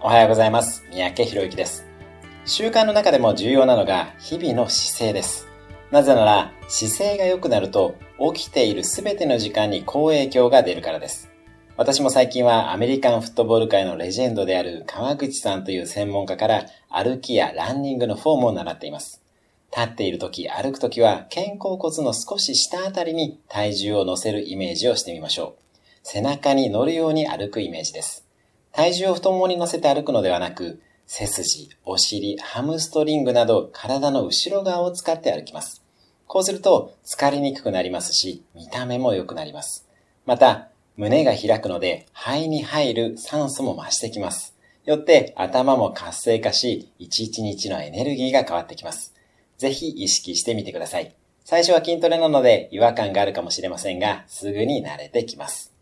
おはようございます。三宅博之です。習慣の中でも重要なのが日々の姿勢です。なぜなら姿勢が良くなると起きている全ての時間に好影響が出るからです。私も最近はアメリカンフットボール界のレジェンドである川口さんという専門家から歩きやランニングのフォームを習っています。立っている時、歩く時は肩甲骨の少し下あたりに体重を乗せるイメージをしてみましょう。背中に乗るように歩くイメージです。体重を太ももに乗せて歩くのではなく、背筋、お尻、ハムストリングなど体の後ろ側を使って歩きます。こうすると疲れにくくなりますし、見た目も良くなります。また、胸が開くので肺に入る酸素も増してきます。よって頭も活性化し、一日のエネルギーが変わってきます。ぜひ意識してみてください。最初は筋トレなので違和感があるかもしれませんが、すぐに慣れてきます。